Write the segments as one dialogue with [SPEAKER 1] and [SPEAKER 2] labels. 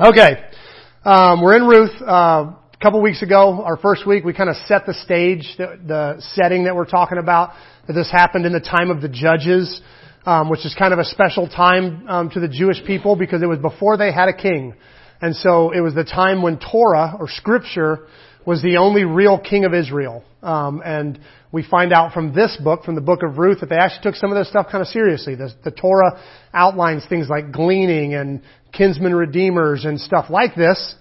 [SPEAKER 1] Okay. Um, we're in Ruth. Uh, a couple weeks ago, our first week, we kind of set the stage, the, the, setting that we're talking about. That this happened in the time of the judges, um, which is kind of a special time um, to the Jewish people because it was before they had a king, and so it was the time when Torah or Scripture was the only real king of Israel. Um, and we find out from this book, from the book of Ruth, that they actually took some of this stuff kind of seriously. The, the Torah outlines things like gleaning and kinsman redeemers and stuff like this.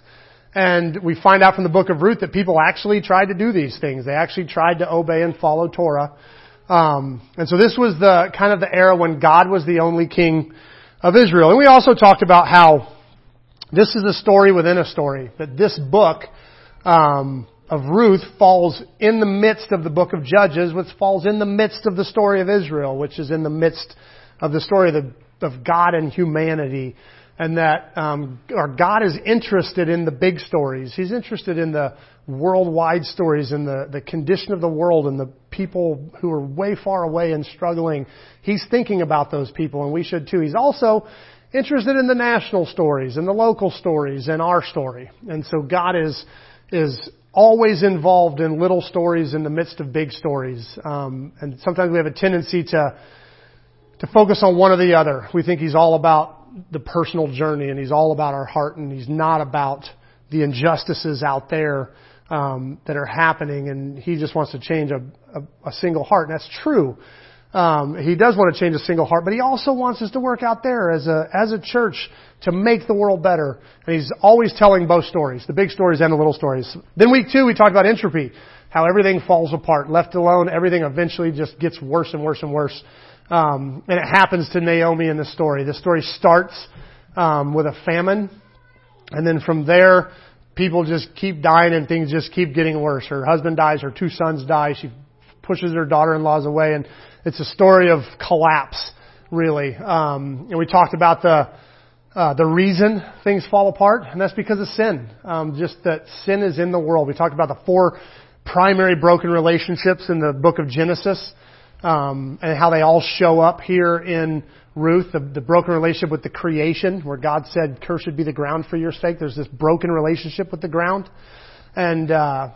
[SPEAKER 1] And we find out from the book of Ruth that people actually tried to do these things. They actually tried to obey and follow Torah. Um, and so this was the kind of the era when God was the only king of Israel. And we also talked about how this is a story within a story. That this book um, of Ruth falls in the midst of the book of Judges, which falls in the midst of the story of Israel, which is in the midst of the story of, the, of God and humanity. And that um, our God is interested in the big stories. He's interested in the worldwide stories and the, the condition of the world and the people who are way far away and struggling. He's thinking about those people, and we should too. He's also interested in the national stories and the local stories and our story. And so God is is always involved in little stories in the midst of big stories. Um, and sometimes we have a tendency to to focus on one or the other. We think he's all about the personal journey and he's all about our heart and he's not about the injustices out there um, that are happening and he just wants to change a, a, a single heart. And that's true. Um, he does want to change a single heart, but he also wants us to work out there as a as a church to make the world better. And he's always telling both stories, the big stories and the little stories. Then week two, we talked about entropy, how everything falls apart. Left alone, everything eventually just gets worse and worse and worse. Um, and it happens to Naomi in the story. The story starts um, with a famine, and then from there, people just keep dying and things just keep getting worse. Her husband dies, her two sons die. She pushes her daughter-in-laws away, and it's a story of collapse, really. Um, and we talked about the uh, the reason things fall apart, and that's because of sin. Um, just that sin is in the world. We talked about the four primary broken relationships in the book of Genesis, um, and how they all show up here in Ruth. The, the broken relationship with the creation, where God said, "Cursed be the ground for your sake." There's this broken relationship with the ground, and uh,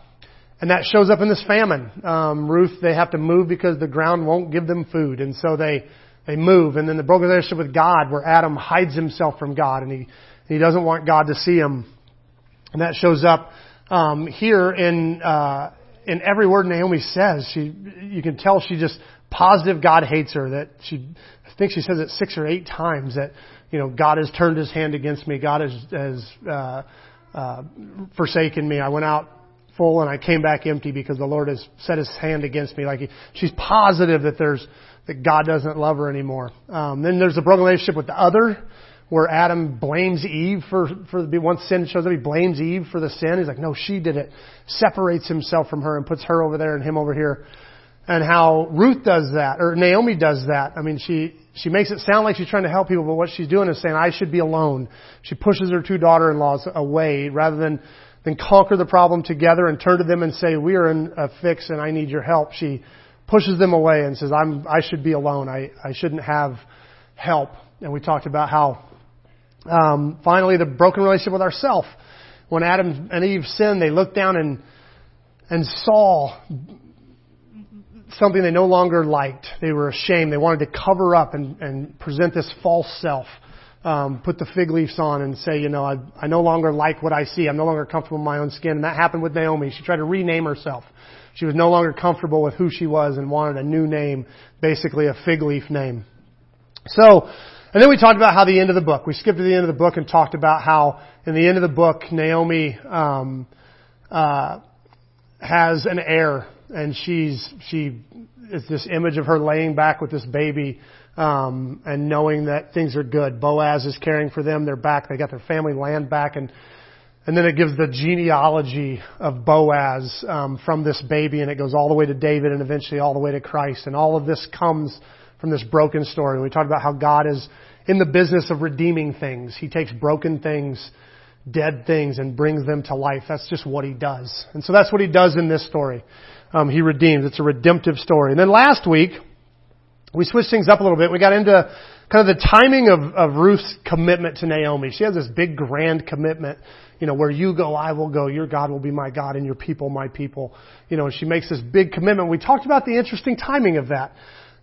[SPEAKER 1] and that shows up in this famine. Um, Ruth, they have to move because the ground won't give them food. And so they, they move. And then the broken relationship with God where Adam hides himself from God and he, he doesn't want God to see him. And that shows up, um, here in, uh, in every word Naomi says. She, you can tell she just positive God hates her. That she, I think she says it six or eight times that, you know, God has turned his hand against me. God has, has, uh, uh, forsaken me. I went out full and I came back empty because the Lord has set his hand against me. Like he, she's positive that there's, that God doesn't love her anymore. Um, then there's a broken relationship with the other where Adam blames Eve for, for the, once sin shows up, he blames Eve for the sin. He's like, no, she did it. Separates himself from her and puts her over there and him over here. And how Ruth does that, or Naomi does that. I mean, she, she makes it sound like she's trying to help people, but what she's doing is saying, I should be alone. She pushes her two daughter-in-laws away rather than then conquer the problem together and turn to them and say, we are in a fix and I need your help. She pushes them away and says, I'm, I should be alone. I, I shouldn't have help. And we talked about how, um, finally the broken relationship with ourself. When Adam and Eve sinned, they looked down and, and saw something they no longer liked. They were ashamed. They wanted to cover up and, and present this false self um, put the fig leaves on and say, you know, I, I no longer like what I see. I'm no longer comfortable in my own skin. And that happened with Naomi. She tried to rename herself. She was no longer comfortable with who she was and wanted a new name, basically a fig leaf name. So, and then we talked about how the end of the book. We skipped to the end of the book and talked about how in the end of the book, Naomi um, uh, has an heir, and she's she is this image of her laying back with this baby um, and knowing that things are good. Boaz is caring for them. They're back. They got their family land back, and and then it gives the genealogy of Boaz um, from this baby, and it goes all the way to David, and eventually all the way to Christ. And all of this comes from this broken story. We talked about how God is in the business of redeeming things. He takes broken things, dead things, and brings them to life. That's just what He does. And so that's what He does in this story. Um, he redeems. It's a redemptive story. And then last week we switched things up a little bit. We got into kind of the timing of, of Ruth's commitment to Naomi. She has this big grand commitment, you know, where you go, I will go, your God will be my God, and your people my people. You know, and she makes this big commitment. We talked about the interesting timing of that.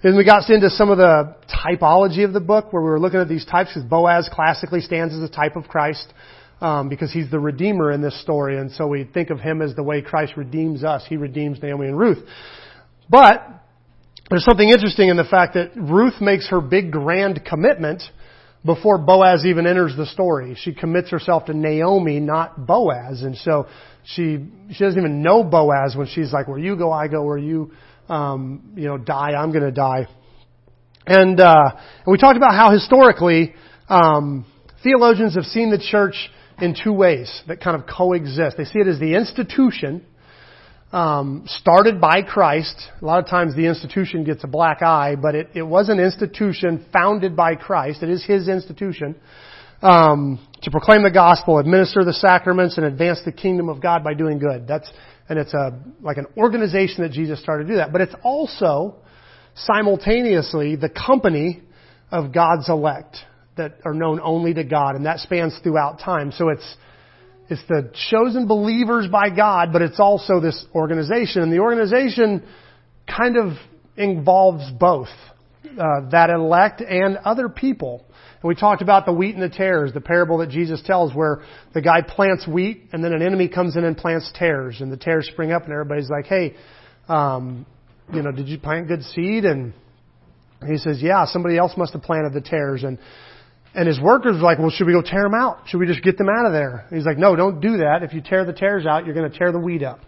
[SPEAKER 1] Then we got into some of the typology of the book where we were looking at these types because Boaz classically stands as a type of Christ um, because he's the redeemer in this story, and so we think of him as the way Christ redeems us. He redeems Naomi and Ruth. But there's something interesting in the fact that Ruth makes her big grand commitment before Boaz even enters the story. She commits herself to Naomi, not Boaz, and so she she doesn't even know Boaz when she's like, "Where you go, I go. Where you um, you know die, I'm going to die." And uh, and we talked about how historically um, theologians have seen the church in two ways that kind of coexist. They see it as the institution um, started by Christ. A lot of times the institution gets a black eye, but it, it was an institution founded by Christ. It is His institution um, to proclaim the gospel, administer the sacraments, and advance the kingdom of God by doing good. That's and it's a like an organization that Jesus started to do that. But it's also simultaneously the company of God's elect that are known only to God, and that spans throughout time. So it's it's the chosen believers by God, but it's also this organization, and the organization kind of involves both uh, that elect and other people. And we talked about the wheat and the tares, the parable that Jesus tells, where the guy plants wheat, and then an enemy comes in and plants tares, and the tares spring up, and everybody's like, "Hey, um, you know, did you plant good seed?" And he says, "Yeah, somebody else must have planted the tares." And and his workers were like, well, should we go tear them out? Should we just get them out of there? He's like, no, don't do that. If you tear the tares out, you're going to tear the wheat up.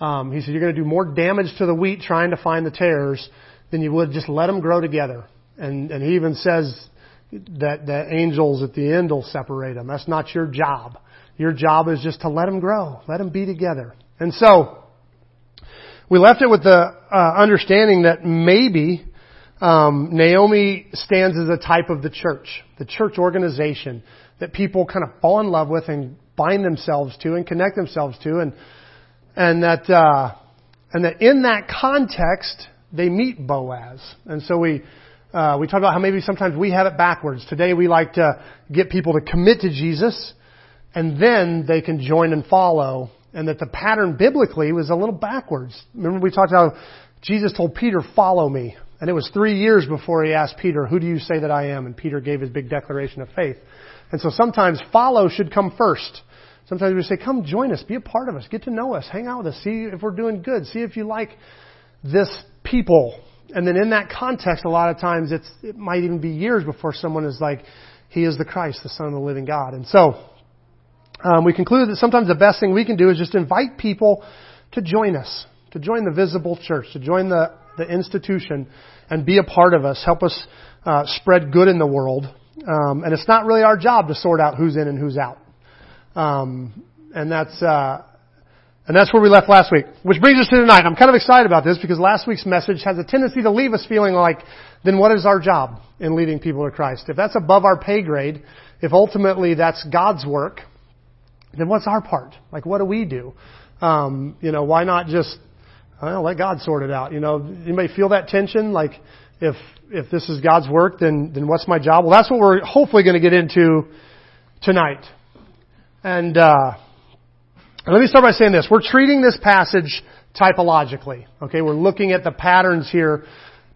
[SPEAKER 1] Um, he said, you're going to do more damage to the wheat trying to find the tares than you would just let them grow together. And, and he even says that the angels at the end will separate them. That's not your job. Your job is just to let them grow, let them be together. And so, we left it with the uh, understanding that maybe um, Naomi stands as a type of the church, the church organization that people kind of fall in love with and bind themselves to and connect themselves to, and and that uh, and that in that context they meet Boaz, and so we. Uh, we talked about how maybe sometimes we have it backwards. Today we like to get people to commit to Jesus, and then they can join and follow. And that the pattern biblically was a little backwards. Remember we talked about Jesus told Peter, "Follow me." And it was three years before he asked Peter, Who do you say that I am? And Peter gave his big declaration of faith. And so sometimes follow should come first. Sometimes we say, Come join us, be a part of us, get to know us, hang out with us, see if we're doing good, see if you like this people. And then in that context, a lot of times it's, it might even be years before someone is like, He is the Christ, the Son of the living God. And so, um, we conclude that sometimes the best thing we can do is just invite people to join us, to join the visible church, to join the the institution, and be a part of us. Help us uh, spread good in the world. Um, and it's not really our job to sort out who's in and who's out. Um, and that's uh, and that's where we left last week. Which brings us to tonight. I'm kind of excited about this because last week's message has a tendency to leave us feeling like, then what is our job in leading people to Christ? If that's above our pay grade, if ultimately that's God's work, then what's our part? Like, what do we do? Um, you know, why not just well, let God sort it out. You know, anybody feel that tension? Like, if if this is God's work, then then what's my job? Well, that's what we're hopefully going to get into tonight. And uh, let me start by saying this: we're treating this passage typologically. Okay, we're looking at the patterns here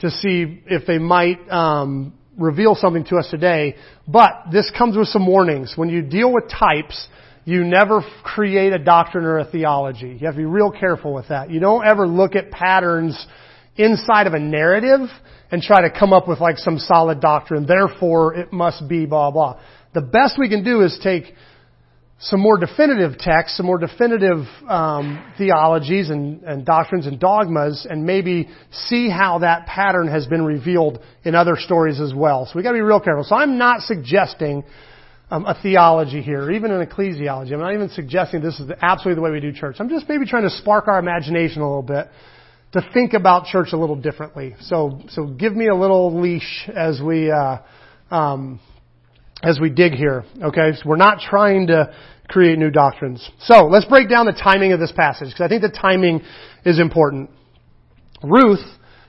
[SPEAKER 1] to see if they might um, reveal something to us today. But this comes with some warnings. When you deal with types, you never create a doctrine or a theology. You have to be real careful with that. You don't ever look at patterns inside of a narrative and try to come up with like some solid doctrine. Therefore, it must be blah blah. The best we can do is take some more definitive texts, some more definitive um, theologies and, and doctrines and dogmas, and maybe see how that pattern has been revealed in other stories as well. So we got to be real careful. So I'm not suggesting um, a theology here, or even an ecclesiology. I'm not even suggesting this is absolutely the way we do church. I'm just maybe trying to spark our imagination a little bit to think about church a little differently. So, so give me a little leash as we uh, um, as we dig here. Okay, so we're not trying to create new doctrines. So let's break down the timing of this passage because I think the timing is important. Ruth,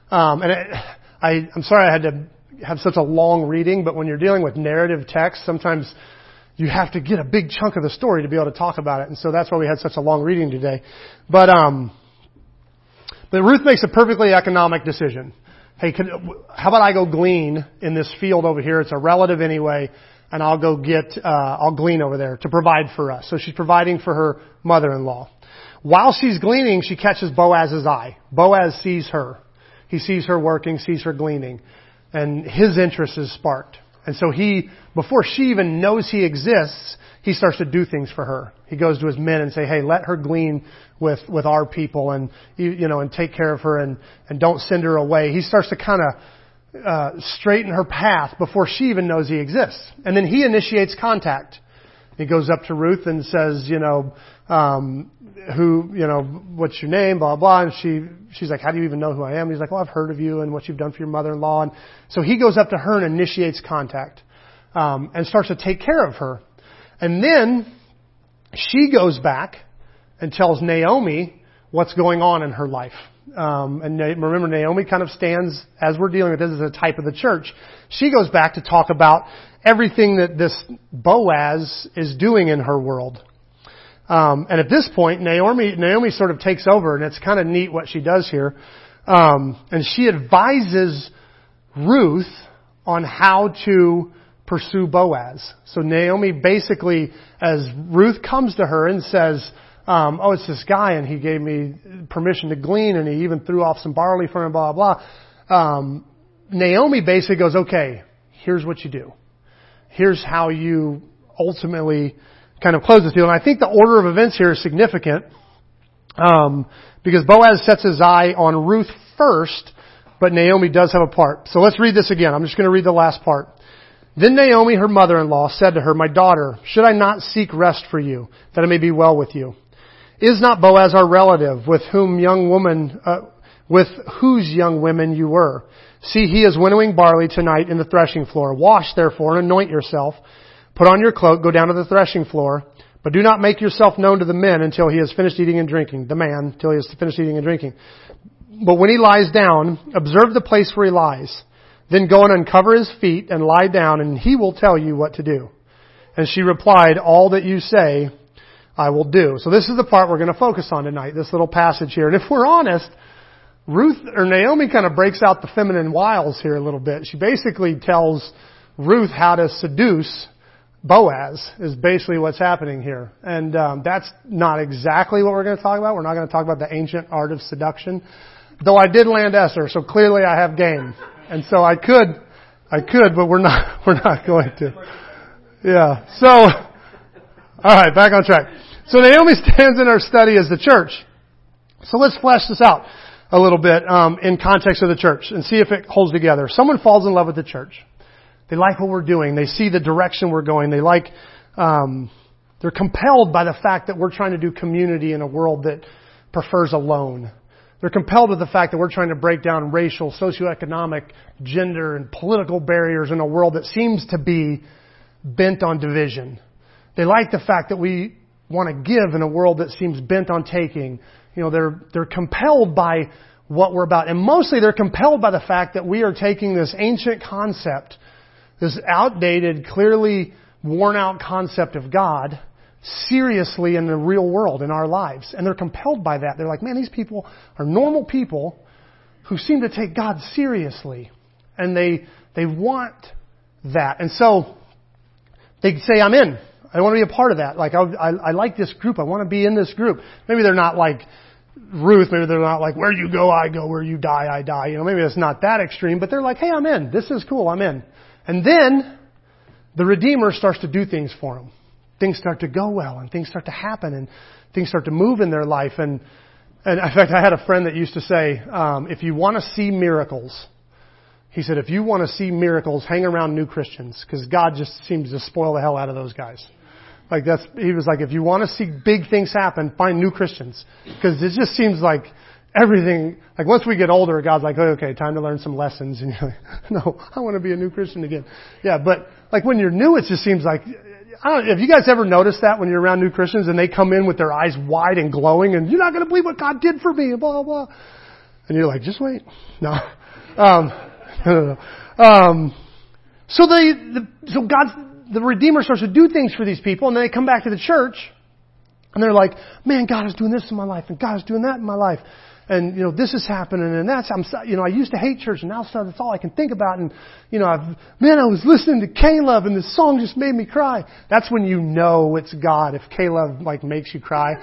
[SPEAKER 1] um, and I, I, I'm sorry I had to have such a long reading, but when you're dealing with narrative text, sometimes you have to get a big chunk of the story to be able to talk about it. And so that's why we had such a long reading today. But, um, but Ruth makes a perfectly economic decision. Hey, could, how about I go glean in this field over here? It's a relative anyway, and I'll go get, uh, I'll glean over there to provide for us. So she's providing for her mother-in-law. While she's gleaning, she catches Boaz's eye. Boaz sees her. He sees her working, sees her gleaning, and his interest is sparked. And so he, before she even knows he exists, he starts to do things for her. He goes to his men and say, "Hey, let her glean with with our people, and you, know, and take care of her, and and don't send her away." He starts to kind of uh, straighten her path before she even knows he exists, and then he initiates contact. He goes up to Ruth and says, "You know, um, who, you know, what's your name, blah, blah. And she, she's like, how do you even know who I am? And he's like, well, I've heard of you and what you've done for your mother-in-law. And so he goes up to her and initiates contact, um, and starts to take care of her. And then she goes back and tells Naomi what's going on in her life. Um, and remember, Naomi kind of stands, as we're dealing with this, as a type of the church. She goes back to talk about everything that this Boaz is doing in her world. Um, and at this point, Naomi, Naomi sort of takes over, and it's kind of neat what she does here. Um, and she advises Ruth on how to pursue Boaz. So Naomi basically, as Ruth comes to her and says, um, "Oh, it's this guy, and he gave me permission to glean, and he even threw off some barley for him, blah blah." Um, Naomi basically goes, "Okay, here's what you do. Here's how you ultimately." kind of close this deal. And I think the order of events here is significant um, because Boaz sets his eye on Ruth first, but Naomi does have a part. So let's read this again. I'm just going to read the last part. Then Naomi, her mother-in-law, said to her, My daughter, should I not seek rest for you, that it may be well with you? Is not Boaz our relative, with whom young woman, uh, with whose young women you were? See, he is winnowing barley tonight in the threshing floor. Wash therefore and anoint yourself Put on your cloak, go down to the threshing floor, but do not make yourself known to the men until he has finished eating and drinking, the man, until he has finished eating and drinking. But when he lies down, observe the place where he lies. Then go and uncover his feet and lie down, and he will tell you what to do. And she replied, All that you say, I will do. So this is the part we're going to focus on tonight, this little passage here. And if we're honest, Ruth, or Naomi kind of breaks out the feminine wiles here a little bit. She basically tells Ruth how to seduce Boaz is basically what's happening here. And um, that's not exactly what we're going to talk about. We're not going to talk about the ancient art of seduction. Though I did land Esther, so clearly I have game. And so I could, I could, but we're not, we're not going to. Yeah. So, alright, back on track. So Naomi stands in our study as the church. So let's flesh this out a little bit um, in context of the church and see if it holds together. Someone falls in love with the church. They like what we're doing. They see the direction we're going. They like, um, they're compelled by the fact that we're trying to do community in a world that prefers alone. They're compelled with the fact that we're trying to break down racial, socioeconomic, gender, and political barriers in a world that seems to be bent on division. They like the fact that we want to give in a world that seems bent on taking. You know, they're, they're compelled by what we're about. And mostly they're compelled by the fact that we are taking this ancient concept this outdated, clearly worn out concept of God seriously in the real world, in our lives. And they're compelled by that. They're like, man, these people are normal people who seem to take God seriously. And they, they want that. And so they say, I'm in. I want to be a part of that. Like, I, I, I like this group. I want to be in this group. Maybe they're not like Ruth. Maybe they're not like, where you go, I go. Where you die, I die. You know, maybe it's not that extreme, but they're like, hey, I'm in. This is cool. I'm in. And then the Redeemer starts to do things for them. Things start to go well and things start to happen and things start to move in their life. And, and in fact, I had a friend that used to say, um, if you want to see miracles, he said, if you want to see miracles, hang around new Christians because God just seems to spoil the hell out of those guys. Like that's, he was like, if you want to see big things happen, find new Christians because it just seems like everything, like once we get older, God's like, oh, okay, time to learn some lessons. And you're like, no, I want to be a new Christian again. Yeah, but like when you're new, it just seems like, I don't have you guys ever noticed that when you're around new Christians and they come in with their eyes wide and glowing and you're not going to believe what God did for me and blah, blah, blah. And you're like, just wait. No. Um, no, no, no. Um, so they, the, so God's, the Redeemer starts to do things for these people, and then they come back to the church, and they're like, man, God is doing this in my life, and God is doing that in my life. And, you know, this is happening, and that's, I'm, you know, I used to hate church, and now that's all I can think about, and, you know, I've, man, I was listening to K-Love, and this song just made me cry. That's when you know it's God, if K-Love, like, makes you cry.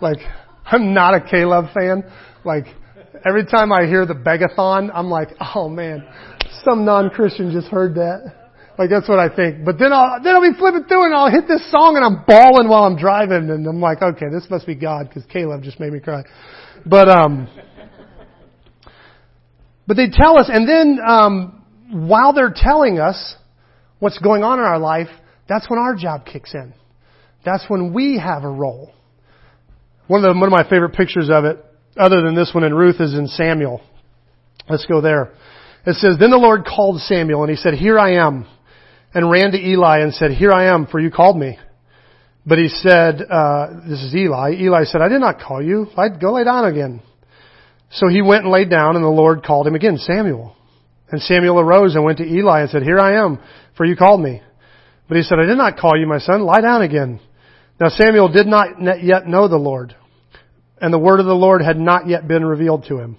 [SPEAKER 1] Like, I'm not a K-Love fan. Like, every time I hear the Begathon, I'm like, oh man, some non-Christian just heard that. Like that's what I think. But then I'll, then I'll be flipping through and I'll hit this song and I'm bawling while I'm driving and I'm like, okay, this must be God because K-Love just made me cry. But, um, but they tell us and then, um, while they're telling us what's going on in our life, that's when our job kicks in. That's when we have a role. One of the, one of my favorite pictures of it, other than this one in Ruth, is in Samuel. Let's go there. It says, Then the Lord called Samuel and he said, Here I am and ran to Eli and said, Here I am, for you called me. But he said, uh, This is Eli. Eli said, I did not call you. I'd go lay down again. So he went and laid down, and the Lord called him again, Samuel. And Samuel arose and went to Eli and said, Here I am, for you called me. But he said, I did not call you, my son. Lie down again. Now Samuel did not yet know the Lord, and the word of the Lord had not yet been revealed to him.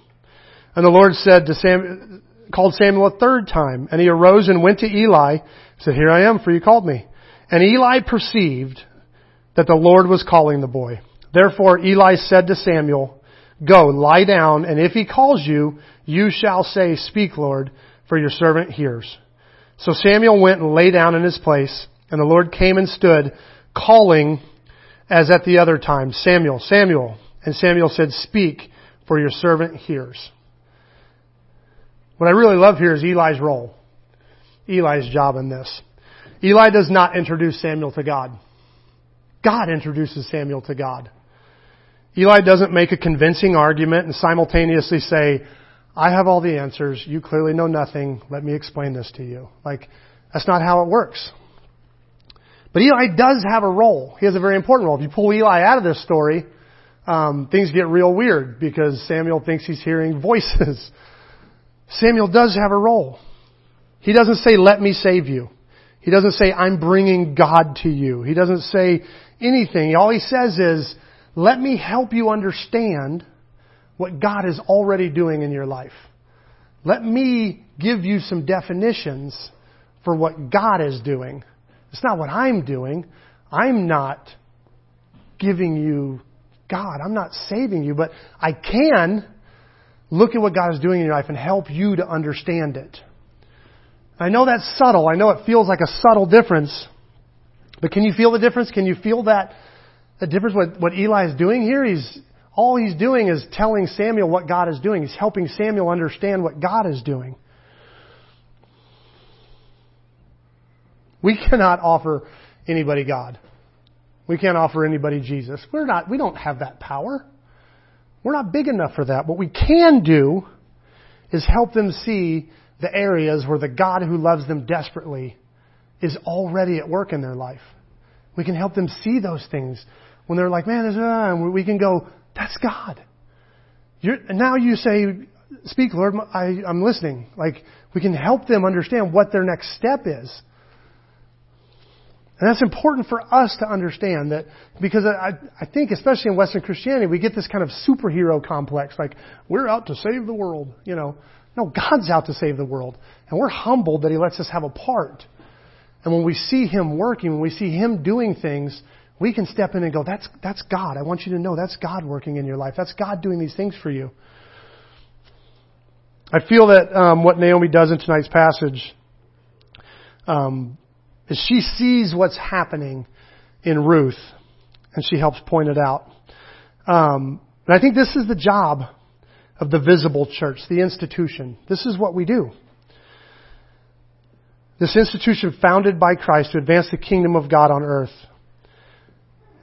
[SPEAKER 1] And the Lord said to Sam, called Samuel a third time, and he arose and went to Eli said, Here I am, for you called me. And Eli perceived that the Lord was calling the boy. Therefore Eli said to Samuel, Go, lie down, and if he calls you, you shall say, Speak, Lord, for your servant hears. So Samuel went and lay down in his place, and the Lord came and stood, calling as at the other time, Samuel, Samuel. And Samuel said, Speak, for your servant hears. What I really love here is Eli's role. Eli's job in this. Eli does not introduce Samuel to God. God introduces Samuel to God. Eli doesn't make a convincing argument and simultaneously say, I have all the answers. You clearly know nothing. Let me explain this to you. Like, that's not how it works. But Eli does have a role. He has a very important role. If you pull Eli out of this story, um, things get real weird because Samuel thinks he's hearing voices. Samuel does have a role. He doesn't say, let me save you. He doesn't say, I'm bringing God to you. He doesn't say anything. All he says is, let me help you understand what God is already doing in your life. Let me give you some definitions for what God is doing. It's not what I'm doing. I'm not giving you God. I'm not saving you, but I can look at what God is doing in your life and help you to understand it. I know that's subtle. I know it feels like a subtle difference. But can you feel the difference? Can you feel that the difference what, what Eli is doing here? He's all he's doing is telling Samuel what God is doing. He's helping Samuel understand what God is doing. We cannot offer anybody God. We can't offer anybody Jesus. We're not we don't have that power. We're not big enough for that. What we can do is help them see the areas where the God who loves them desperately is already at work in their life. We can help them see those things when they're like, man, there's, uh, we can go, that's God. You're, now you say, speak, Lord, I, I'm listening. Like, we can help them understand what their next step is. And that's important for us to understand that because I, I think, especially in Western Christianity, we get this kind of superhero complex, like we're out to save the world, you know. No, God's out to save the world. And we're humbled that He lets us have a part. And when we see Him working, when we see Him doing things, we can step in and go, that's, that's God. I want you to know that's God working in your life. That's God doing these things for you. I feel that um, what Naomi does in tonight's passage um, is she sees what's happening in Ruth, and she helps point it out. Um, and I think this is the job of the visible church, the institution. This is what we do. This institution founded by Christ to advance the kingdom of God on earth.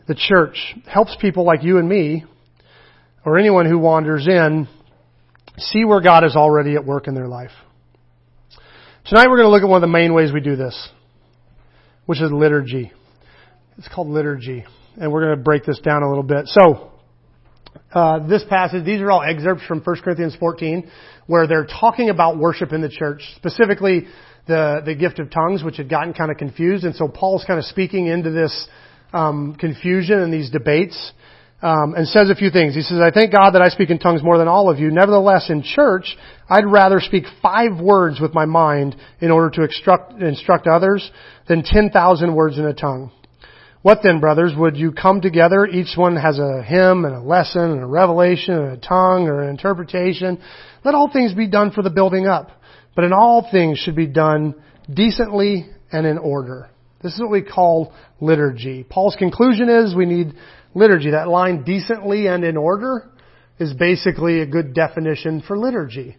[SPEAKER 1] The church helps people like you and me, or anyone who wanders in, see where God is already at work in their life. Tonight we're going to look at one of the main ways we do this, which is liturgy. It's called liturgy. And we're going to break this down a little bit. So, uh, this passage, these are all excerpts from 1 Corinthians 14, where they're talking about worship in the church, specifically the, the gift of tongues, which had gotten kind of confused. And so Paul's kind of speaking into this um, confusion and these debates um, and says a few things. He says, I thank God that I speak in tongues more than all of you. Nevertheless, in church, I'd rather speak five words with my mind in order to instruct, instruct others than 10,000 words in a tongue. What then, brothers? Would you come together? Each one has a hymn and a lesson and a revelation and a tongue or an interpretation. Let all things be done for the building up. But in all things should be done decently and in order. This is what we call liturgy. Paul's conclusion is we need liturgy. That line, decently and in order, is basically a good definition for liturgy.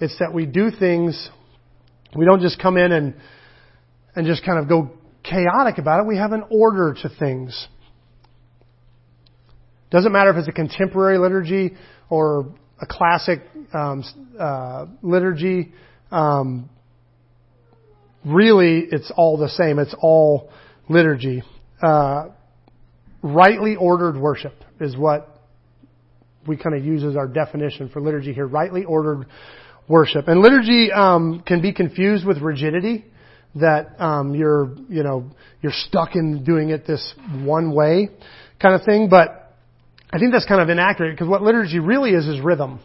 [SPEAKER 1] It's that we do things, we don't just come in and, and just kind of go chaotic about it. We have an order to things. Doesn't matter if it's a contemporary liturgy or a classic um, uh, liturgy. Um, really, it's all the same. It's all liturgy. Uh, rightly ordered worship is what we kind of use as our definition for liturgy here. Rightly ordered worship. And liturgy um, can be confused with rigidity, that um, you're, you know, you're stuck in doing it this one way kind of thing. But I think that's kind of inaccurate because what liturgy really is is rhythm.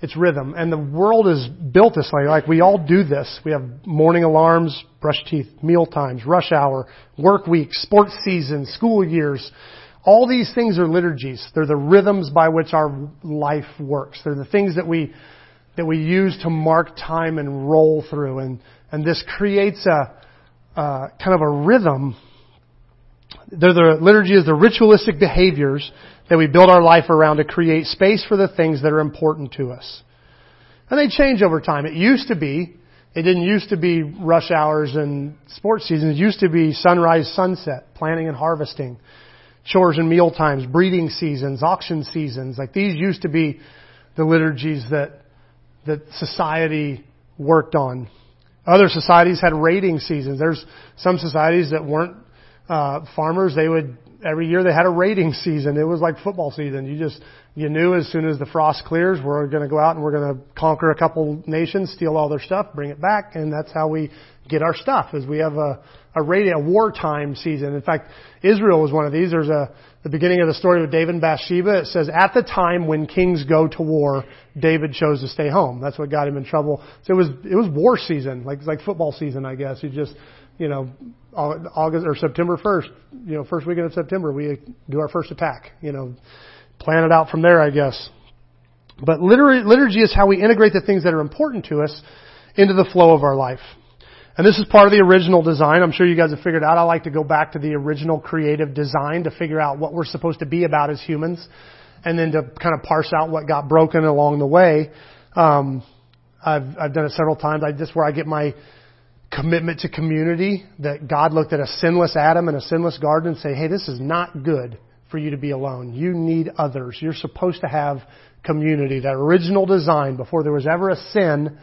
[SPEAKER 1] It's rhythm. And the world is built this way. Like we all do this. We have morning alarms, brush teeth, meal times, rush hour, work weeks, sports seasons, school years. All these things are liturgies. They're the rhythms by which our life works. They're the things that we, that we use to mark time and roll through. And, and this creates a, uh, kind of a rhythm. They're the liturgy is the ritualistic behaviors that we build our life around to create space for the things that are important to us. And they change over time. It used to be, it didn't used to be rush hours and sports seasons. It used to be sunrise, sunset, planting and harvesting, chores and meal times, breeding seasons, auction seasons. Like these used to be the liturgies that, that society worked on. Other societies had raiding seasons. There's some societies that weren't uh, farmers. They would every year they had a raiding season. It was like football season. You just you knew as soon as the frost clears, we're going to go out and we're going to conquer a couple nations, steal all their stuff, bring it back, and that's how we get our stuff. Is we have a a raiding a wartime season. In fact, Israel was one of these. There's a the beginning of the story with David and Bathsheba. It says at the time when kings go to war, David chose to stay home. That's what got him in trouble. So it was it was war season, like like football season, I guess. You just you know August or September 1st, you know, first weekend of September, we do our first attack, you know, plan it out from there, I guess. But liturgy is how we integrate the things that are important to us into the flow of our life. And this is part of the original design. I'm sure you guys have figured out. I like to go back to the original creative design to figure out what we're supposed to be about as humans and then to kind of parse out what got broken along the way. Um, I've, I've done it several times. I just where I get my commitment to community that God looked at a sinless Adam and a sinless garden and say, hey, this is not good for you to be alone. You need others. You're supposed to have community. That original design before there was ever a sin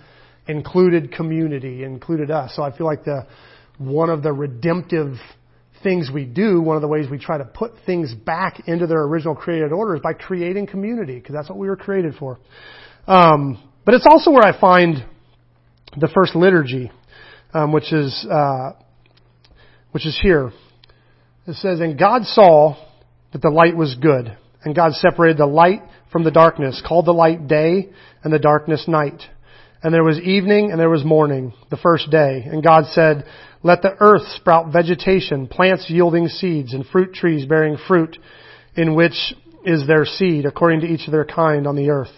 [SPEAKER 1] included community, included us. So I feel like the, one of the redemptive things we do, one of the ways we try to put things back into their original created order is by creating community, because that's what we were created for. Um, but it's also where I find the first liturgy um, which is uh, which is here. It says, "And God saw that the light was good, and God separated the light from the darkness, called the light day, and the darkness night. And there was evening, and there was morning, the first day. And God said." Let the earth sprout vegetation, plants yielding seeds, and fruit trees bearing fruit, in which is their seed, according to each of their kind on the earth.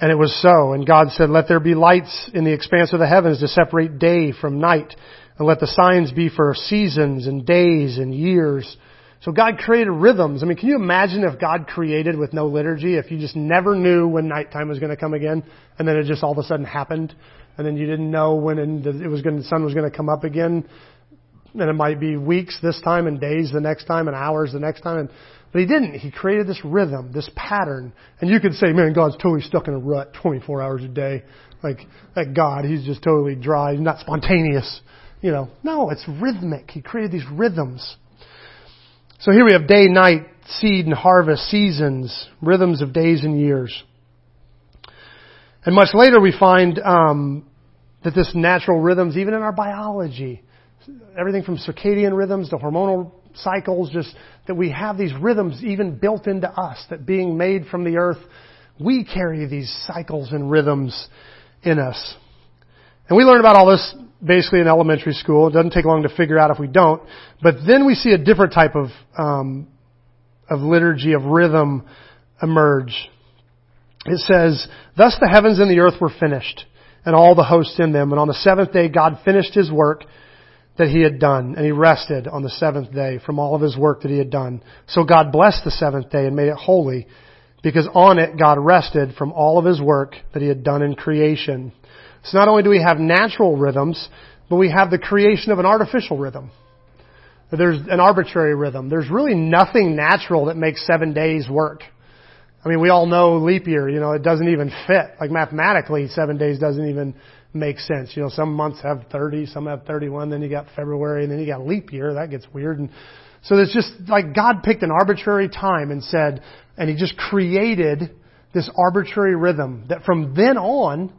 [SPEAKER 1] And it was so. And God said, let there be lights in the expanse of the heavens to separate day from night. And let the signs be for seasons and days and years. So God created rhythms. I mean, can you imagine if God created with no liturgy, if you just never knew when nighttime was going to come again, and then it just all of a sudden happened, and then you didn't know when it was going, the sun was going to come up again, and it might be weeks this time, and days the next time, and hours the next time, and but he didn't. He created this rhythm, this pattern. And you could say, man, God's totally stuck in a rut 24 hours a day. Like, that God, he's just totally dry. He's not spontaneous. You know, no, it's rhythmic. He created these rhythms. So here we have day, night, seed and harvest, seasons, rhythms of days and years. And much later we find um, that this natural rhythms, even in our biology, everything from circadian rhythms to hormonal cycles, just that we have these rhythms even built into us, that being made from the earth, we carry these cycles and rhythms in us. And we learn about all this basically in elementary school. It doesn't take long to figure out if we don't. But then we see a different type of um, of liturgy of rhythm emerge. It says, "Thus the heavens and the earth were finished, and all the hosts in them. And on the seventh day, God finished His work." That he had done, and he rested on the seventh day from all of his work that he had done. So God blessed the seventh day and made it holy, because on it God rested from all of his work that he had done in creation. So not only do we have natural rhythms, but we have the creation of an artificial rhythm. There's an arbitrary rhythm. There's really nothing natural that makes seven days work. I mean, we all know leap year, you know, it doesn't even fit. Like mathematically, seven days doesn't even makes sense. You know, some months have 30, some have 31, then you got February, and then you got leap year. That gets weird. And so it's just like God picked an arbitrary time and said, and He just created this arbitrary rhythm that from then on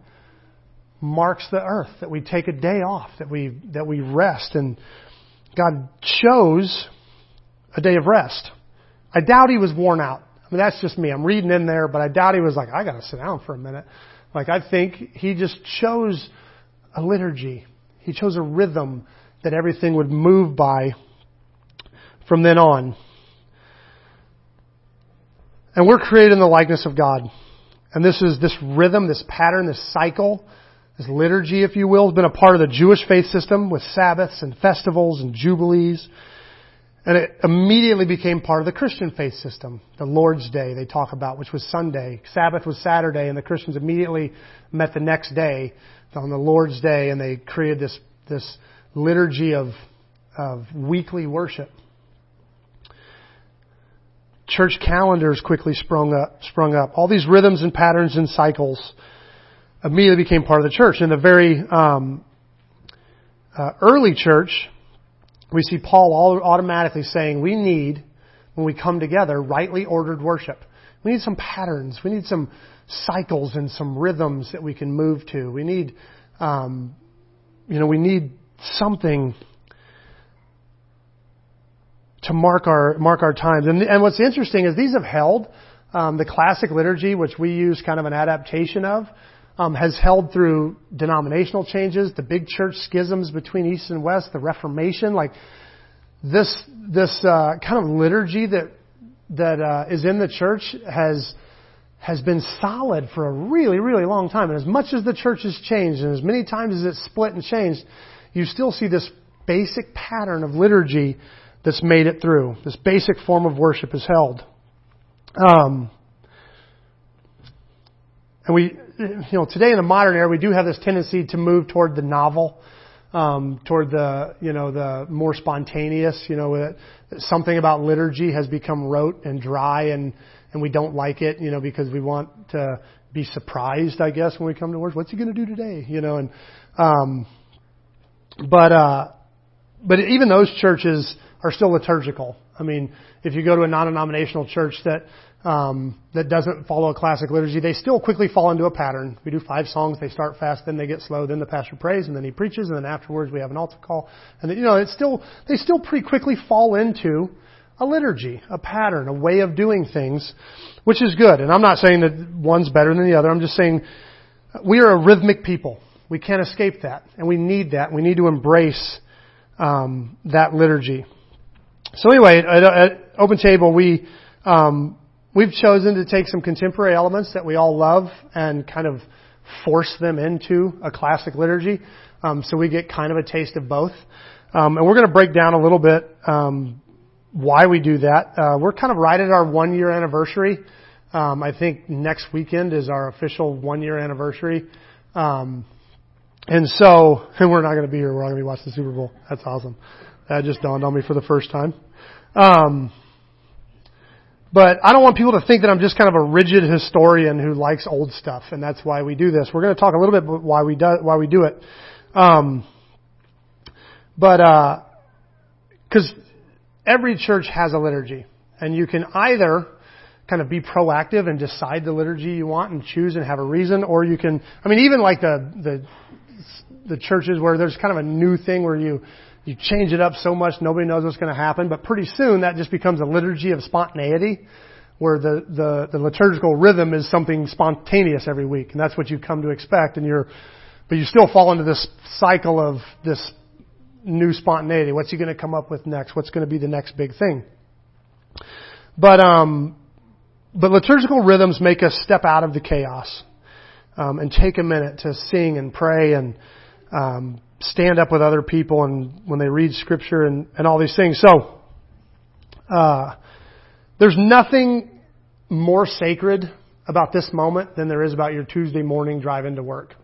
[SPEAKER 1] marks the earth, that we take a day off, that we, that we rest. And God chose a day of rest. I doubt He was worn out. I mean, that's just me. I'm reading in there, but I doubt He was like, I gotta sit down for a minute. Like I think he just chose a liturgy. He chose a rhythm that everything would move by from then on. And we're created in the likeness of God. And this is this rhythm, this pattern, this cycle, this liturgy, if you will, has been a part of the Jewish faith system with Sabbaths and festivals and jubilees. And it immediately became part of the Christian faith system. The Lord's Day they talk about, which was Sunday. Sabbath was Saturday, and the Christians immediately met the next day on the Lord's Day, and they created this, this liturgy of, of weekly worship. Church calendars quickly sprung up, sprung up. All these rhythms and patterns and cycles immediately became part of the church. In the very um, uh, early church, we see Paul automatically saying we need, when we come together, rightly ordered worship. We need some patterns. We need some cycles and some rhythms that we can move to. We need, um, you know, we need something to mark our mark our times. And, and what's interesting is these have held um, the classic liturgy, which we use kind of an adaptation of um, has held through denominational changes, the big church schisms between East and West, the Reformation, like this this uh, kind of liturgy that that uh, is in the church has has been solid for a really really long time. And as much as the church has changed, and as many times as it's split and changed, you still see this basic pattern of liturgy that's made it through. This basic form of worship is held. Um, and we, you know, today in the modern era, we do have this tendency to move toward the novel, um, toward the, you know, the more spontaneous. You know, that something about liturgy has become rote and dry, and and we don't like it. You know, because we want to be surprised, I guess, when we come to worship. What's he going to do today? You know, and um, but uh, but even those churches are still liturgical. I mean, if you go to a non-denominational church that um, that doesn't follow a classic liturgy, they still quickly fall into a pattern. We do five songs, they start fast, then they get slow, then the pastor prays, and then he preaches, and then afterwards we have an altar call. And you know, it's still, they still pretty quickly fall into a liturgy, a pattern, a way of doing things, which is good. And I'm not saying that one's better than the other. I'm just saying we are a rhythmic people. We can't escape that, and we need that. We need to embrace um, that liturgy. So anyway, at, at Open Table, we um, We've chosen to take some contemporary elements that we all love and kind of force them into a classic liturgy. Um, so we get kind of a taste of both. Um, and we're going to break down a little bit um, why we do that. Uh, we're kind of right at our one year anniversary. Um, I think next weekend is our official one year anniversary. Um, and so, and we're not going to be here. We're all going to be watching the Super Bowl. That's awesome. That just dawned on me for the first time. Um, but I don't want people to think that I'm just kind of a rigid historian who likes old stuff, and that's why we do this. We're going to talk a little bit about why we do why we do it. Um, but uh, because uh, every church has a liturgy, And you can either kind of be proactive and decide the liturgy you want and choose and have a reason, or you can, I mean, even like the, the, the churches where there's kind of a new thing where you, you change it up so much nobody knows what's going to happen, but pretty soon that just becomes a liturgy of spontaneity where the, the, the liturgical rhythm is something spontaneous every week, and that's what you come to expect, and you're, but you still fall into this cycle of this new spontaneity. What's he going to come up with next? What's going to be the next big thing? But um, but liturgical rhythms make us step out of the chaos um, and take a minute to sing and pray and um, stand up with other people and when they read scripture and, and all these things. So uh, there's nothing more sacred about this moment than there is about your Tuesday morning drive into work.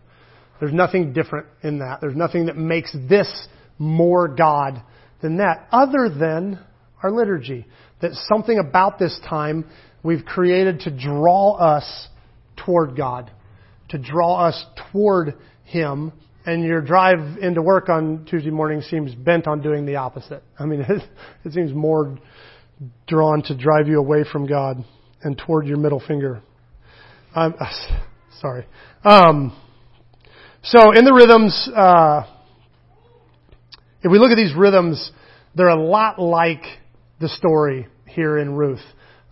[SPEAKER 1] There's nothing different in that. There's nothing that makes this more God than that, other than our liturgy. That something about this time we've created to draw us toward God, to draw us toward Him. And your drive into work on Tuesday morning seems bent on doing the opposite. I mean, it, it seems more drawn to drive you away from God and toward your middle finger. I'm sorry. Um, so in the rhythms, uh, if we look at these rhythms, they're a lot like the story here in Ruth.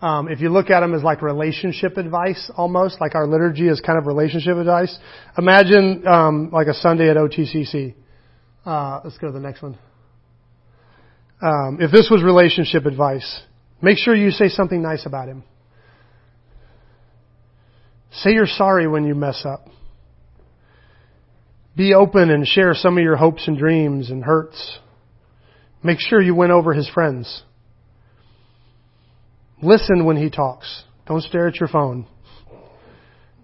[SPEAKER 1] Um, if you look at them as like relationship advice, almost like our liturgy is kind of relationship advice. Imagine um, like a Sunday at OTCC. Uh, let's go to the next one. Um, if this was relationship advice, make sure you say something nice about him. Say you're sorry when you mess up. Be open and share some of your hopes and dreams and hurts. Make sure you win over his friends. Listen when he talks. Don't stare at your phone.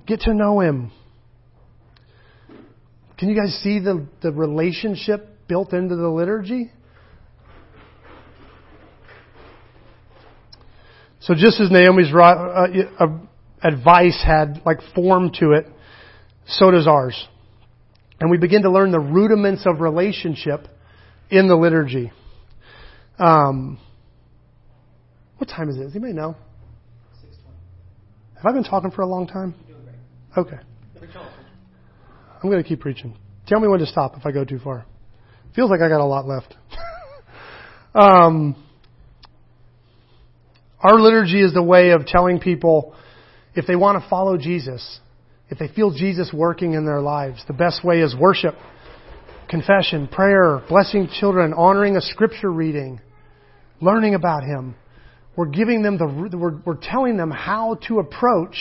[SPEAKER 1] Get to know him. Can you guys see the, the relationship built into the liturgy? So just as Naomi's uh, uh, advice had like form to it, so does ours. And we begin to learn the rudiments of relationship in the liturgy. Um, what time is it? Does anybody know? 6:20. Have I been talking for a long time? Okay. I'm going to keep preaching. Tell me when to stop if I go too far. Feels like I got a lot left. um, our liturgy is the way of telling people if they want to follow Jesus, if they feel Jesus working in their lives, the best way is worship, confession, prayer, blessing children, honoring a scripture reading, learning about Him. We're giving them the, we're, we're telling them how to approach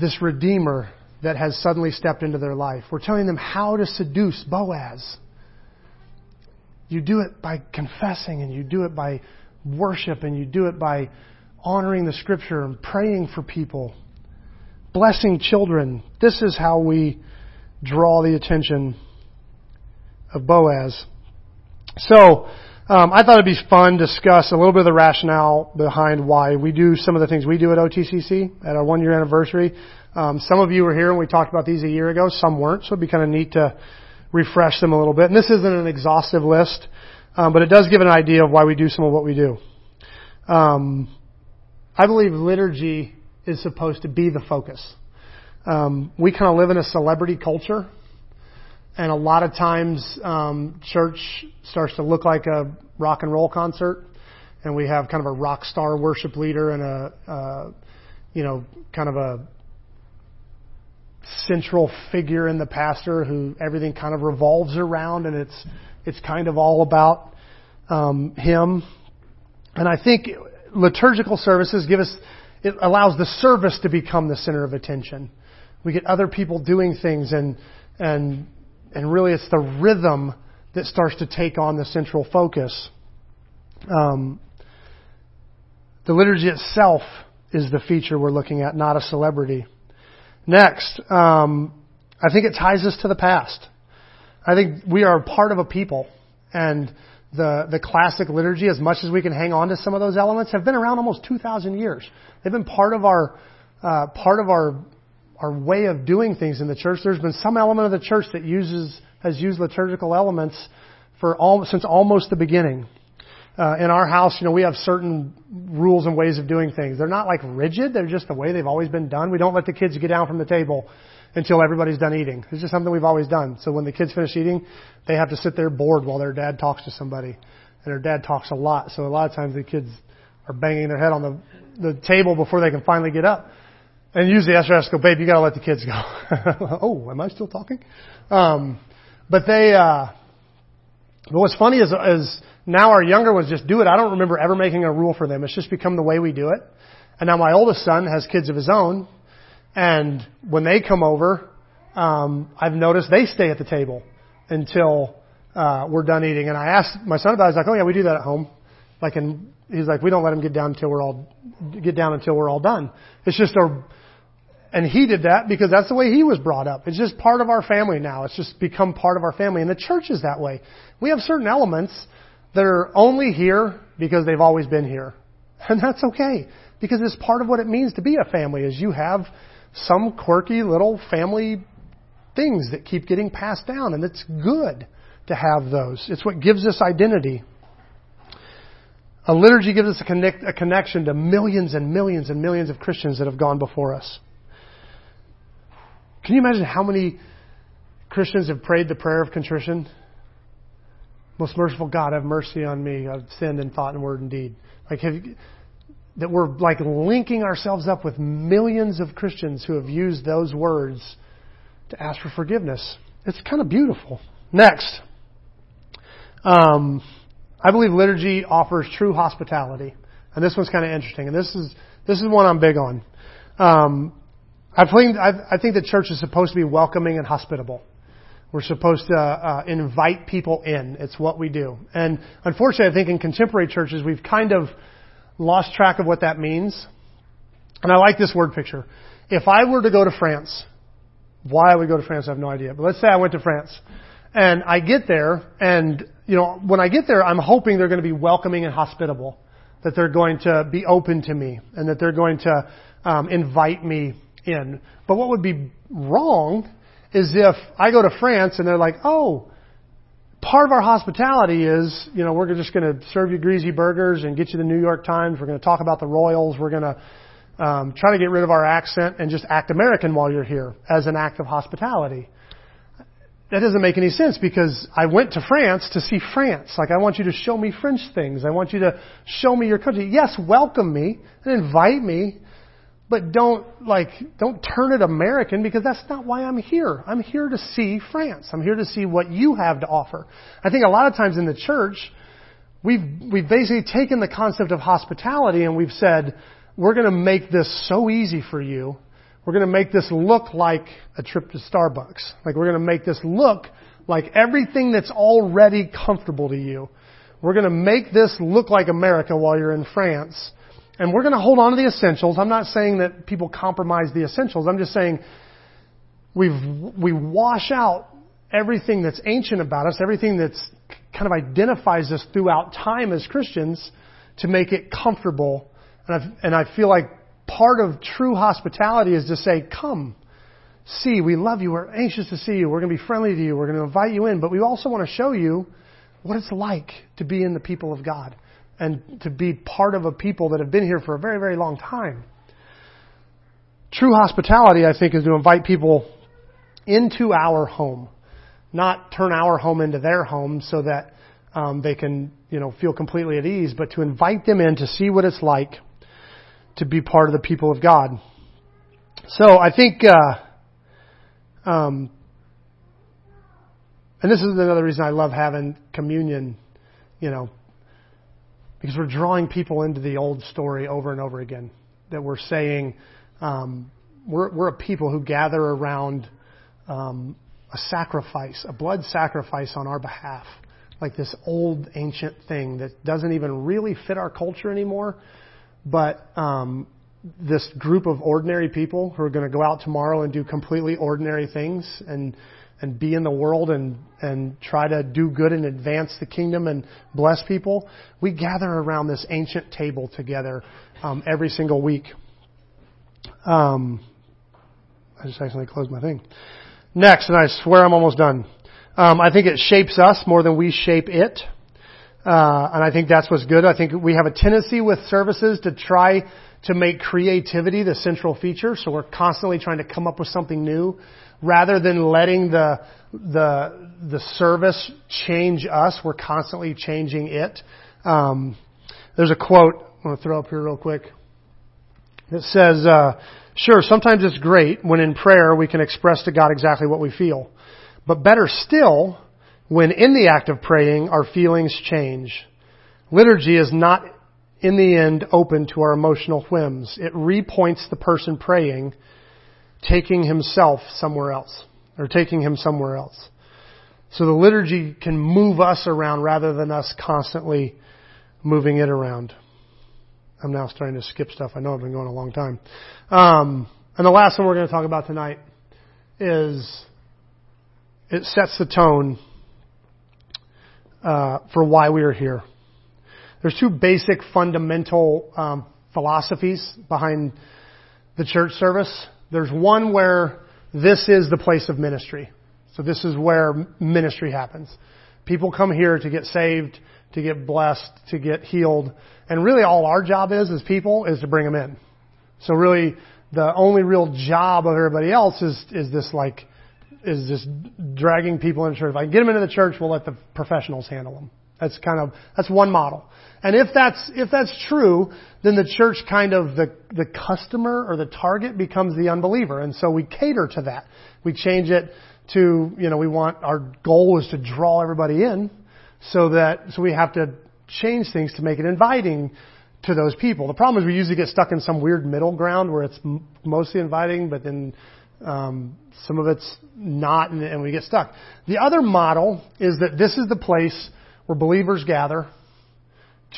[SPEAKER 1] this Redeemer that has suddenly stepped into their life. We're telling them how to seduce Boaz. You do it by confessing and you do it by worship and you do it by honoring the scripture and praying for people, blessing children. This is how we draw the attention of Boaz. So, um, I thought it'd be fun to discuss a little bit of the rationale behind why we do some of the things we do at OTCC at our one year anniversary. Um, some of you were here and we talked about these a year ago. Some weren't, so it'd be kind of neat to refresh them a little bit. And this isn't an exhaustive list, um, but it does give an idea of why we do some of what we do. Um, I believe liturgy is supposed to be the focus. Um, we kind of live in a celebrity culture and a lot of times, um, church starts to look like a rock and roll concert, and we have kind of a rock star worship leader and a, uh, you know, kind of a central figure in the pastor who everything kind of revolves around, and it's it's kind of all about um, him. And I think liturgical services give us it allows the service to become the center of attention. We get other people doing things and and and really it's the rhythm that starts to take on the central focus. Um, the liturgy itself is the feature we're looking at, not a celebrity. Next, um, I think it ties us to the past. I think we are part of a people, and the the classic liturgy, as much as we can hang on to some of those elements, have been around almost 2,000 years. They've been part of our uh, part of our our way of doing things in the church. There's been some element of the church that uses has used liturgical elements for all, since almost the beginning. uh, in our house, you know, we have certain rules and ways of doing things. They're not like rigid. They're just the way they've always been done. We don't let the kids get down from the table until everybody's done eating. It's just something we've always done. So when the kids finish eating, they have to sit there bored while their dad talks to somebody. And their dad talks a lot. So a lot of times the kids are banging their head on the, the table before they can finally get up. And usually has to go, babe, you gotta let the kids go. oh, am I still talking? Um, but they, uh, but what's funny is, is now our younger ones just do it. I don't remember ever making a rule for them. It's just become the way we do it. And now my oldest son has kids of his own, and when they come over, um, I've noticed they stay at the table until uh, we're done eating. And I asked my son about it. He's like, "Oh yeah, we do that at home." Like, and he's like, "We don't let them get down until we're all get down until we're all done." It's just a and he did that because that's the way he was brought up. It's just part of our family now. It's just become part of our family. And the church is that way. We have certain elements that are only here because they've always been here. And that's okay. Because it's part of what it means to be a family is you have some quirky little family things that keep getting passed down. And it's good to have those. It's what gives us identity. A liturgy gives us a, connect, a connection to millions and millions and millions of Christians that have gone before us. Can you imagine how many Christians have prayed the prayer of contrition? Most merciful God, have mercy on me. I've sinned in thought and word and deed. Like have, that we're like linking ourselves up with millions of Christians who have used those words to ask for forgiveness. It's kind of beautiful. Next, um, I believe liturgy offers true hospitality, and this one's kind of interesting. And this is this is one I'm big on. Um, I think, I think the church is supposed to be welcoming and hospitable. We're supposed to uh, invite people in. It's what we do. And unfortunately, I think in contemporary churches, we've kind of lost track of what that means. And I like this word picture. If I were to go to France, why I would go to France, I have no idea. But let's say I went to France. And I get there, and, you know, when I get there, I'm hoping they're going to be welcoming and hospitable. That they're going to be open to me, and that they're going to um, invite me in. But what would be wrong is if I go to France and they're like, oh, part of our hospitality is, you know, we're just going to serve you greasy burgers and get you the New York Times. We're going to talk about the Royals. We're going to um, try to get rid of our accent and just act American while you're here as an act of hospitality. That doesn't make any sense because I went to France to see France. Like I want you to show me French things. I want you to show me your country. Yes, welcome me and invite me but don't like don't turn it American because that's not why I'm here. I'm here to see France. I'm here to see what you have to offer. I think a lot of times in the church, we've we've basically taken the concept of hospitality and we've said we're going to make this so easy for you. We're going to make this look like a trip to Starbucks. Like we're going to make this look like everything that's already comfortable to you. We're going to make this look like America while you're in France and we're going to hold on to the essentials. I'm not saying that people compromise the essentials. I'm just saying we've, we wash out everything that's ancient about us, everything that's kind of identifies us throughout time as Christians to make it comfortable. And I, and I feel like part of true hospitality is to say, come, see, we love you, we're anxious to see you, we're going to be friendly to you, we're going to invite you in, but we also want to show you what it's like to be in the people of God and to be part of a people that have been here for a very, very long time. True hospitality, I think, is to invite people into our home, not turn our home into their home so that um, they can, you know, feel completely at ease, but to invite them in to see what it's like to be part of the people of God. So I think, uh, um, and this is another reason I love having communion, you know, because we're drawing people into the old story over and over again. That we're saying um, we're, we're a people who gather around um, a sacrifice, a blood sacrifice on our behalf, like this old ancient thing that doesn't even really fit our culture anymore. But um, this group of ordinary people who are going to go out tomorrow and do completely ordinary things and and be in the world and, and try to do good and advance the kingdom and bless people, we gather around this ancient table together um, every single week. Um, I just accidentally closed my thing. Next, and I swear I'm almost done. Um, I think it shapes us more than we shape it. Uh, and I think that's what's good. I think we have a tendency with services to try to make creativity the central feature. So we're constantly trying to come up with something new rather than letting the, the, the service change us. We're constantly changing it. Um, there's a quote I'm going to throw up here real quick. It says, uh, sure, sometimes it's great when in prayer we can express to God exactly what we feel. But better still, when in the act of praying, our feelings change. Liturgy is not in the end open to our emotional whims. It repoints the person praying, taking himself somewhere else, or taking him somewhere else. So the liturgy can move us around rather than us constantly moving it around. I'm now starting to skip stuff. I know I've been going a long time. Um, and the last one we're going to talk about tonight is it sets the tone uh, for why we are here. There's two basic fundamental um, philosophies behind the church service. There's one where this is the place of ministry. So this is where ministry happens. People come here to get saved, to get blessed, to get healed. And really all our job is as people is to bring them in. So really the only real job of everybody else is, is this like, is just dragging people into church. If I can get them into the church, we'll let the professionals handle them. That's kind of, that's one model. And if that's, if that's true, then the church kind of, the, the customer or the target becomes the unbeliever. And so we cater to that. We change it to, you know, we want, our goal is to draw everybody in so that, so we have to change things to make it inviting to those people. The problem is we usually get stuck in some weird middle ground where it's mostly inviting, but then um, some of it's not, and, and we get stuck. The other model is that this is the place where believers gather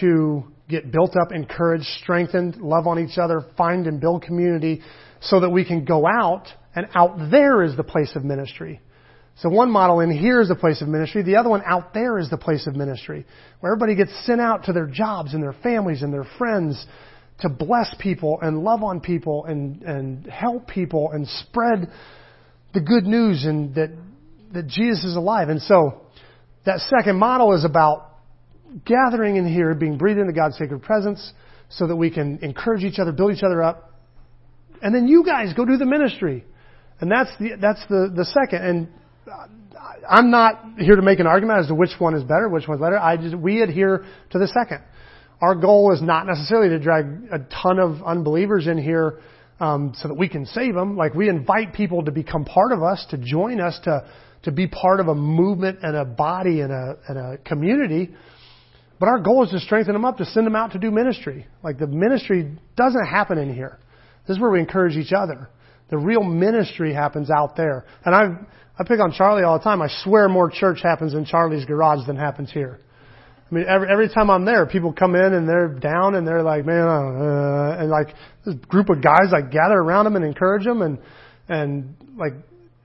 [SPEAKER 1] to get built up, encouraged, strengthened, love on each other, find and build community so that we can go out and out there is the place of ministry. So one model in here is the place of ministry. The other one out there is the place of ministry, where everybody gets sent out to their jobs and their families and their friends to bless people and love on people and, and help people and spread the good news and that, that Jesus is alive. And so that second model is about gathering in here, being breathed into God's sacred presence so that we can encourage each other, build each other up. And then you guys go do the ministry. And that's the, that's the, the second. And I'm not here to make an argument as to which one is better, which one's better. I just, we adhere to the second. Our goal is not necessarily to drag a ton of unbelievers in here um, so that we can save them. Like we invite people to become part of us, to join us, to to be part of a movement and a body and a, and a community. But our goal is to strengthen them up, to send them out to do ministry. Like the ministry doesn't happen in here. This is where we encourage each other. The real ministry happens out there. And I I pick on Charlie all the time. I swear more church happens in Charlie's garage than happens here. I mean, every every time I'm there, people come in and they're down and they're like, man, uh, and like this group of guys like gather around them and encourage them and and like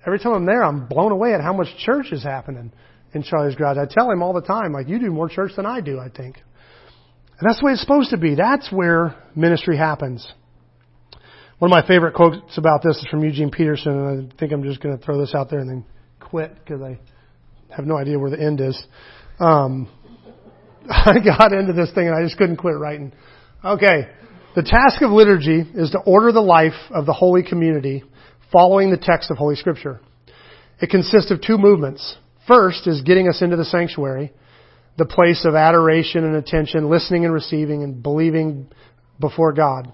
[SPEAKER 1] every time I'm there, I'm blown away at how much church is happening in Charlie's garage. I tell him all the time, like, you do more church than I do, I think. And that's the way it's supposed to be. That's where ministry happens. One of my favorite quotes about this is from Eugene Peterson, and I think I'm just going to throw this out there and then quit because I have no idea where the end is. Um, I got into this thing and I just couldn't quit writing. Okay. The task of liturgy is to order the life of the holy community following the text of Holy Scripture. It consists of two movements. First is getting us into the sanctuary, the place of adoration and attention, listening and receiving and believing before God.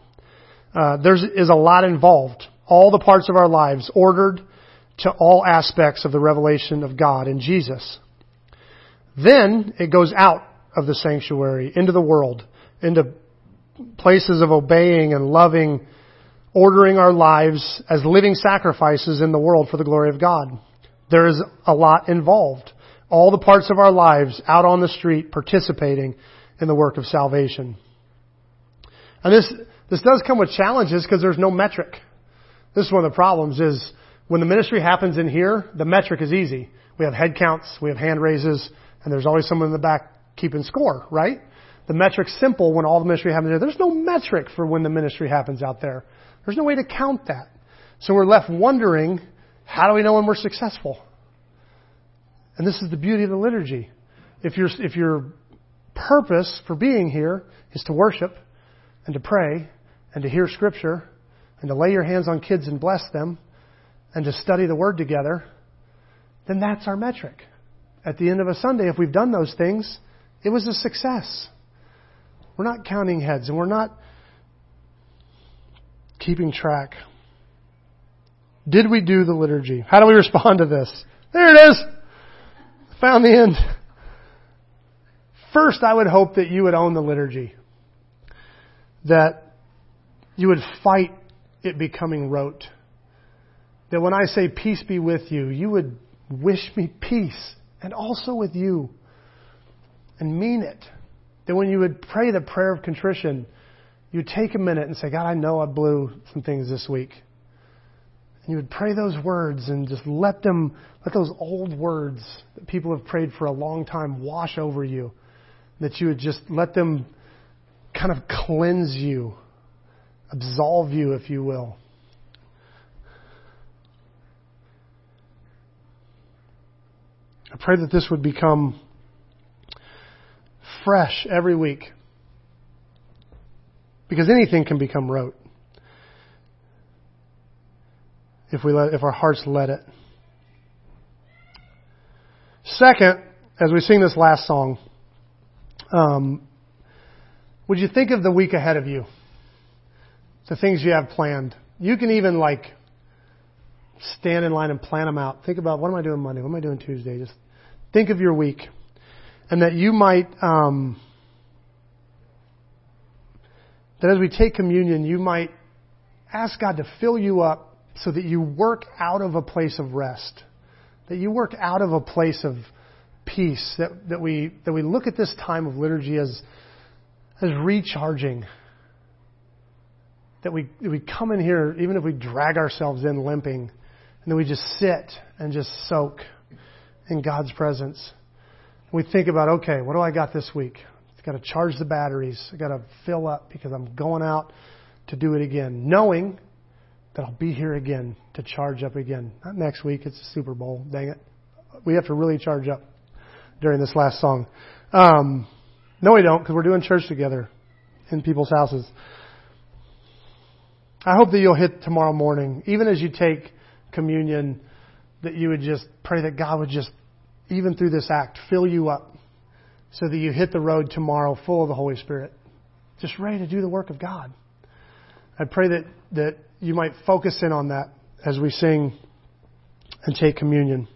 [SPEAKER 1] Uh, there is a lot involved. All the parts of our lives ordered to all aspects of the revelation of God in Jesus. Then it goes out of the sanctuary into the world, into places of obeying and loving ordering our lives as living sacrifices in the world for the glory of God. There is a lot involved. All the parts of our lives out on the street participating in the work of salvation. And this, this does come with challenges because there's no metric. This is one of the problems is when the ministry happens in here, the metric is easy. We have head counts, we have hand raises, and there's always someone in the back keeping score, right? The metric's simple when all the ministry happens there. There's no metric for when the ministry happens out there. There's no way to count that. So we're left wondering, how do we know when we're successful? And this is the beauty of the liturgy. If you're, if you're purpose for being here is to worship and to pray and to hear Scripture and to lay your hands on kids and bless them and to study the Word together, then that's our metric. At the end of a Sunday, if we've done those things, it was a success. We're not counting heads and we're not keeping track. Did we do the liturgy? How do we respond to this? There it is! Found the end. First, I would hope that you would own the liturgy. That you would fight it becoming rote. That when I say peace be with you, you would wish me peace and also with you and mean it. That when you would pray the prayer of contrition, you would take a minute and say, God, I know I blew some things this week. And you would pray those words and just let them, let those old words that people have prayed for a long time wash over you. That you would just let them kind of cleanse you, absolve you, if you will. I pray that this would become fresh every week. Because anything can become rote if we let, if our hearts let it. Second, as we sing this last song, um, would you think of the week ahead of you? The things you have planned. You can even like stand in line and plan them out. Think about what am I doing Monday? What am I doing Tuesday? Just think of your week, and that you might. Um, that as we take communion, you might ask God to fill you up so that you work out of a place of rest, that you work out of a place of peace, that, that, we, that we look at this time of liturgy as, as recharging. That we, that we come in here, even if we drag ourselves in limping, and then we just sit and just soak in God's presence. We think about, okay, what do I got this week? Got to charge the batteries. I've got to fill up because I'm going out to do it again. Knowing that I'll be here again to charge up again. Not next week, it's the Super Bowl, dang it. We have to really charge up during this last song. Um, no, we don't, because we're doing church together in people's houses. I hope that you'll hit tomorrow morning, even as you take communion, that you would just pray that God would just, even through this act, fill you up so that you hit the road tomorrow full of the Holy Spirit, just ready to do the work of God. I pray that, that you might focus in on that as we sing and take communion.